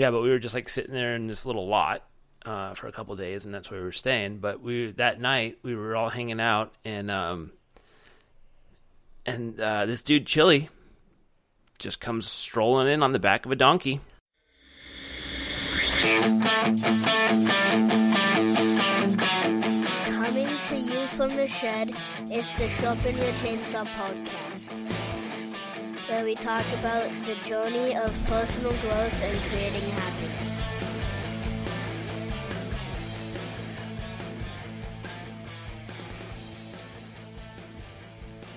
Yeah, but we were just like sitting there in this little lot uh, for a couple days, and that's where we were staying. But we that night we were all hanging out, and um, and uh, this dude Chili just comes strolling in on the back of a donkey. Coming to you from the shed, it's the Sharpen Your Chainsaw podcast, where we talk about the journey of personal growth and creating happiness.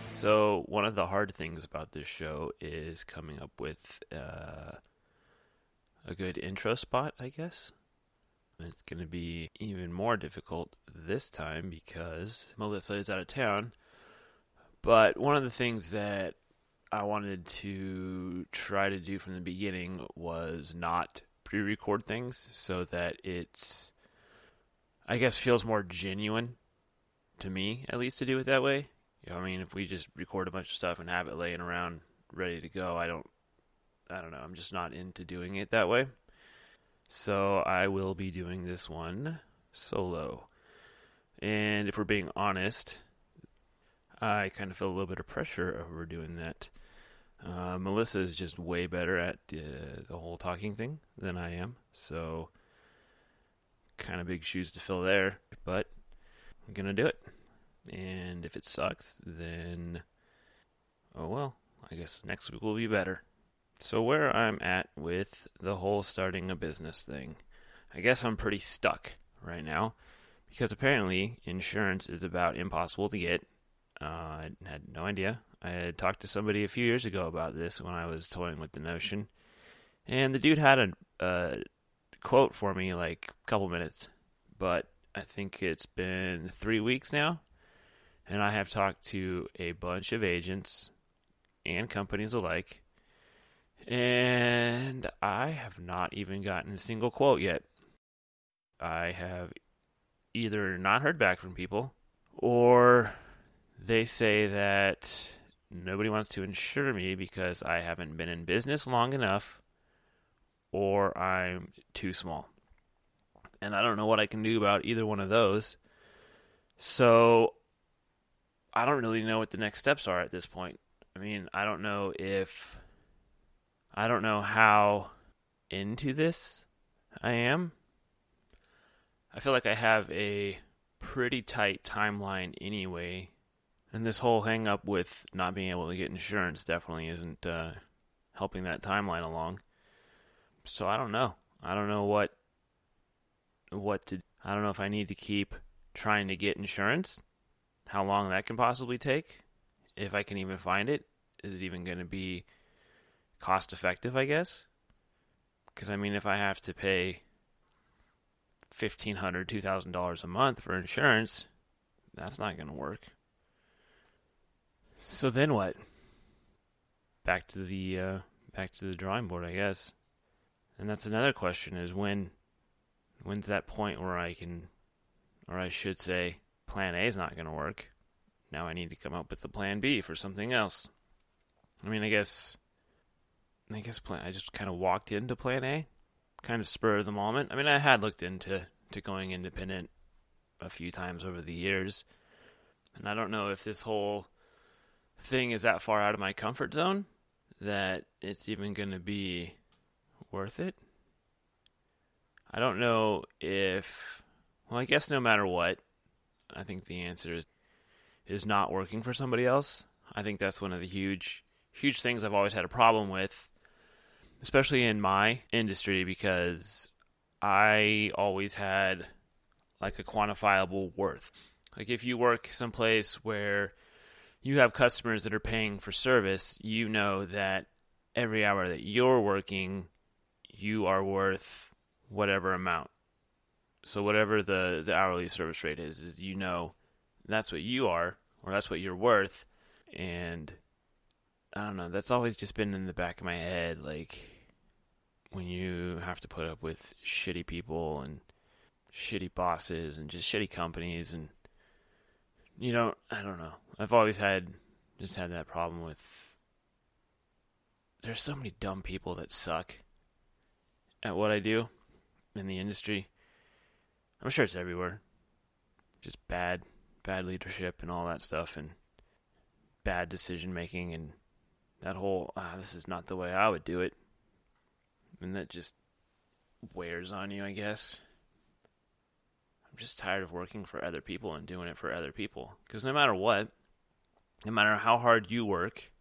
So one of the hard things about this show is coming up with uh, a good intro spot, I guess. It's going to be even more difficult this time because Melissa is out of town. But one of the things that I wanted to try to do from the beginning was not pre-record things so that it's I guess feels more genuine to me at least to do it that way. You know, I mean, if we just record a bunch of stuff and have it laying around ready to go, I don't, I don't know. I'm just not into doing it that way. So I will be doing this one solo. And if we're being honest, I kind of feel a little bit of pressure over doing that. Uh, Melissa is just way better at uh, the whole talking thing than I am. So, kind of big shoes to fill there. But I'm going to do it. And if it sucks, then oh well, I guess next week will be better. So where I'm at with the whole starting a business thing, I guess I'm pretty stuck right now because apparently insurance is about impossible to get. Uh, I had no idea. I had talked to somebody a few years ago about this when I was toying with the notion, and the dude had a, a quote for me like a couple minutes, but I think it's been three weeks now and I have talked to a bunch of agents and companies alike, and I have not even gotten a single quote yet. I have either not heard back from people, or they say that nobody wants to insure me because I haven't been in business long enough, or I'm too small. And I don't know what I can do about either one of those. So I don't really know what the next steps are at this point. I mean, I don't know if I don't know how into this I am. I feel like I have a pretty tight timeline anyway, and this whole hang up with not being able to get insurance definitely isn't uh, helping that timeline along. So I don't know. I don't know what what to. I don't know if I need to keep trying to get insurance how long that can possibly take, if I can even find it. Is it even going to be cost effective, I guess? Because, I mean, if I have to pay $1,500, $2,000 a month for insurance, that's not going to work. So then what? Back to the uh, back to the drawing board, I guess. And that's another question: is when when's that point where I can, or I should say, plan A is not going to work. Now I need to come up with a plan B for something else. I mean, I guess, I guess plan. I just kind of walked into plan A, kind of spur of the moment. I mean, I had looked into to going independent a few times over the years, and I don't know if this whole thing is that far out of my comfort zone that it's even going to be worth it. I don't know if. Well, I guess no matter what, I think the answer is, is not working for somebody else. I think that's one of the huge huge things I've always had a problem with, especially in my industry because I always had like a quantifiable worth. Like if you work someplace where you have customers that are paying for service, you know that every hour that you're working, you are worth whatever amount. So whatever the the hourly service rate is, is you know that's what you are or that's what you're worth. And I don't know, that's always just been in the back of my head like when you have to put up with shitty people and shitty bosses and just shitty companies and you know, I don't know. I've always had just had that problem with there's so many dumb people that suck at what I do in the industry. I'm sure it's everywhere. Just bad, bad leadership and all that stuff, and bad decision making, and that whole ah, this is not the way I would do it, and that just wears on you, I guess. Just tired of working for other people and doing it for other people. Because no matter what, no matter how hard you work,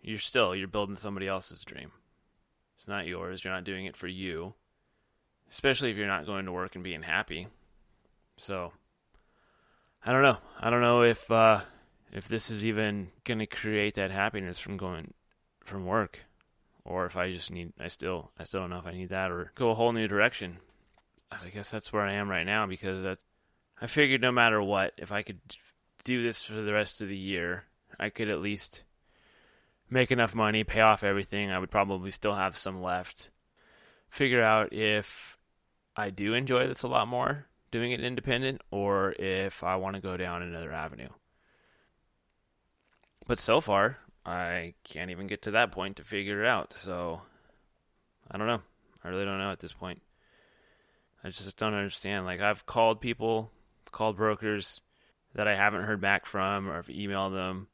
you're still you're building somebody else's dream. It's not yours. You're not doing it for you. Especially if you're not going to work and being happy. So I don't know. I don't know if uh if this is even going to create that happiness from going from work or if I just need I still I still don't know if I need that or go a whole new direction. I guess that's where I am right now because that I figured no matter what, if I could do this for the rest of the year, I could at least make enough money, pay off everything. I would probably still have some left. Figure out if I do enjoy this a lot more doing it independent or if I want to go down another avenue. But so far, I can't even get to that point to figure it out. So I don't know. I really don't know at this point. I just don't understand. Like I've called people, called brokers that I haven't heard back from, or I've emailed them.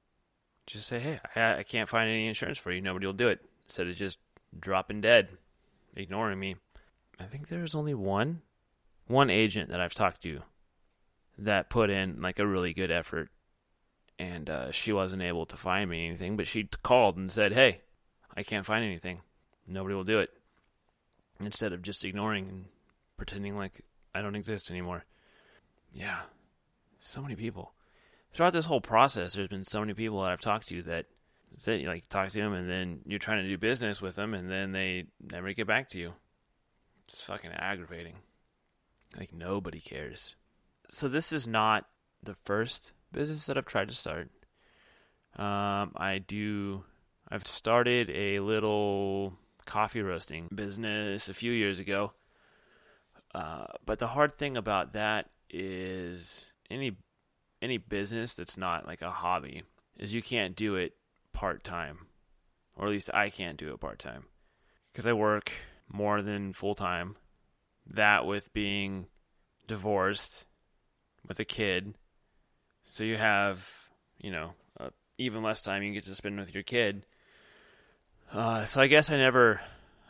Just say, hey, I, I can't find any insurance for you. Nobody will do it. Instead of just dropping dead, ignoring me. I think there's only one, one agent that I've talked to that put in like a really good effort, and uh, she wasn't able to find me anything. But she called and said, hey, I can't find anything. Nobody will do it. Instead of just ignoring and pretending like I don't exist anymore. Yeah, so many people. Throughout this whole process, there's been so many people that I've talked to that you like talk to them, and then you're trying to do business with them, and then they never get back to you. It's fucking aggravating. Like nobody cares. So this is not the first business that I've tried to start. Um, I do. I've started a little coffee roasting business a few years ago. Uh, but the hard thing about that is any any business that's not like a hobby is you can't do it part time, or at least I can't do it part time because I work more than full time. That with being divorced with a kid, so you have you know uh, even less time you get to spend with your kid. Uh, so I guess I never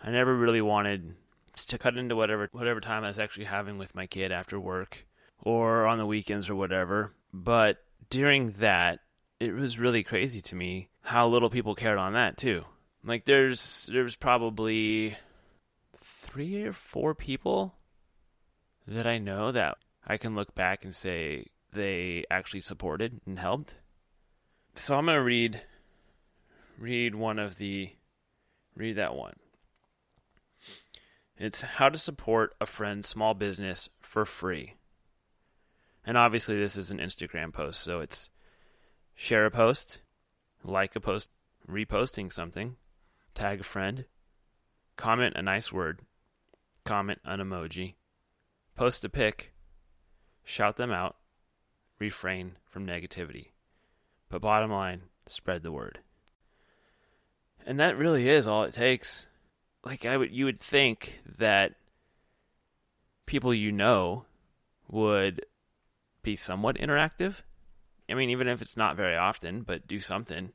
I never really wanted to cut into whatever whatever time I was actually having with my kid after work or on the weekends or whatever. But during that, it was really crazy to me how little people cared on that too. Like there's there's probably three or four people that I know that I can look back and say they actually supported and helped. So I'm gonna read read one of the read that one. It's how to support a friend's small business for free. And obviously, this is an Instagram post, so it's share a post, like a post, reposting something, tag a friend, comment a nice word, comment an emoji, post a pic, shout them out, refrain from negativity. But bottom line, spread the word. And that really is all it takes like I would you would think that people you know would be somewhat interactive. I mean, even if it's not very often, but do something.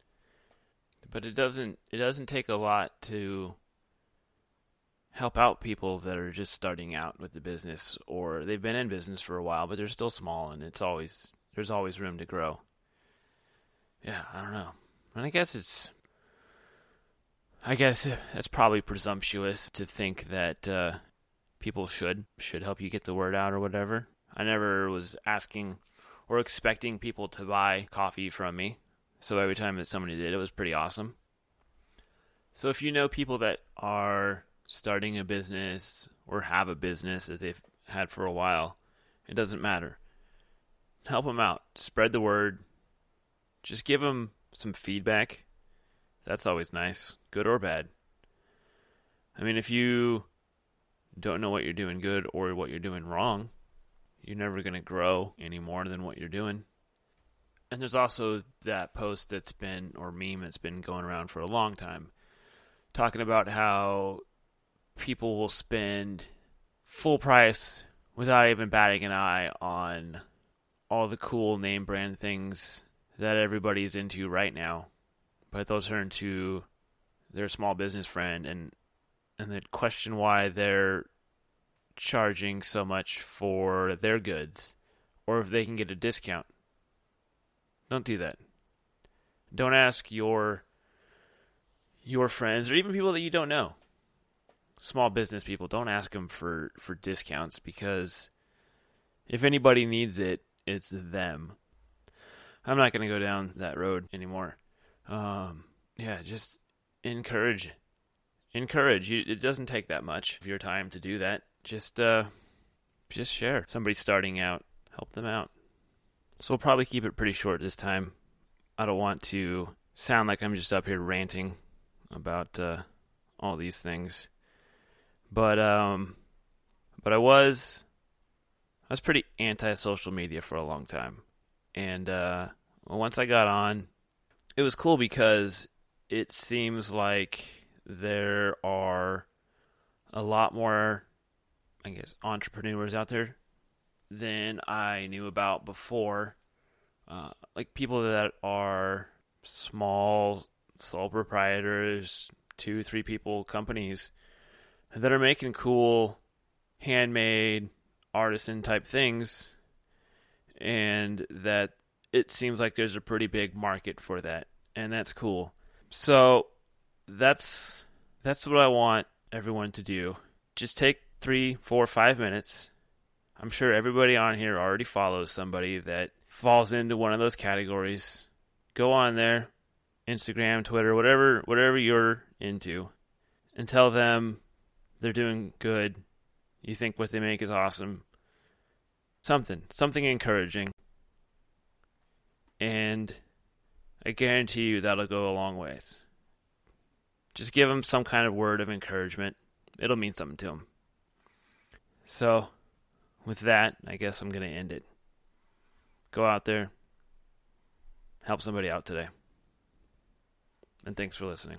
But it doesn't it doesn't take a lot to help out people that are just starting out with the business or they've been in business for a while but they're still small and it's always there's always room to grow. Yeah, I don't know. And I guess it's I guess it's probably presumptuous to think that uh, people should should help you get the word out or whatever. I never was asking or expecting people to buy coffee from me, so every time that somebody did, it was pretty awesome. So if you know people that are starting a business or have a business that they've had for a while, it doesn't matter. Help them out. Spread the word. Just give them some feedback that's always nice, good or bad. I mean, if you don't know what you're doing good or what you're doing wrong, you're never going to grow any more than what you're doing. And there's also that post that's been, or meme that's been going around for a long time, talking about how people will spend full price without even batting an eye on all the cool name brand things that everybody's into right now. But they'll turn to their small business friend and and question why they're charging so much for their goods or if they can get a discount. Don't do that. Don't ask your your friends or even people that you don't know. Small business people, don't ask them for for discounts because if anybody needs it, it's them. I'm not going to go down that road anymore. Um, yeah, just encourage, encourage. You, it doesn't take that much of your time to do that. Just, uh, just share. Somebody starting out, help them out. So we'll probably keep it pretty short this time. I don't want to sound like I'm just up here ranting about uh, all these things, but um, but I was I was pretty anti social media for a long time. And uh, once I got on, it was cool because it seems like there are a lot more, I guess, entrepreneurs out there than I knew about before. Uh, like people that are small sole proprietors, two, three people companies that are making cool handmade artisan type things, and that it seems like there's a pretty big market for that, and that's cool. So that's that's what I want everyone to do. Just take three, four, five minutes. I'm sure everybody on here already follows somebody that falls into one of those categories. Go on there, Instagram, Twitter, whatever whatever you're into, and tell them they're doing good you think what they make is awesome. Something, something encouraging. And I guarantee you that'll go a long ways. Just give them some kind of word of encouragement. It'll mean something to them. So, with that, I guess I'm going to end it. Go out there, help somebody out today. And thanks for listening.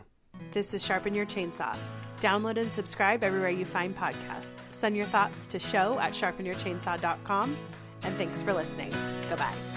This is Sharpen Your Chainsaw. Download and subscribe everywhere you find podcasts. Send your thoughts to show at sharpenyourchainsaw.com. And thanks for listening. Goodbye.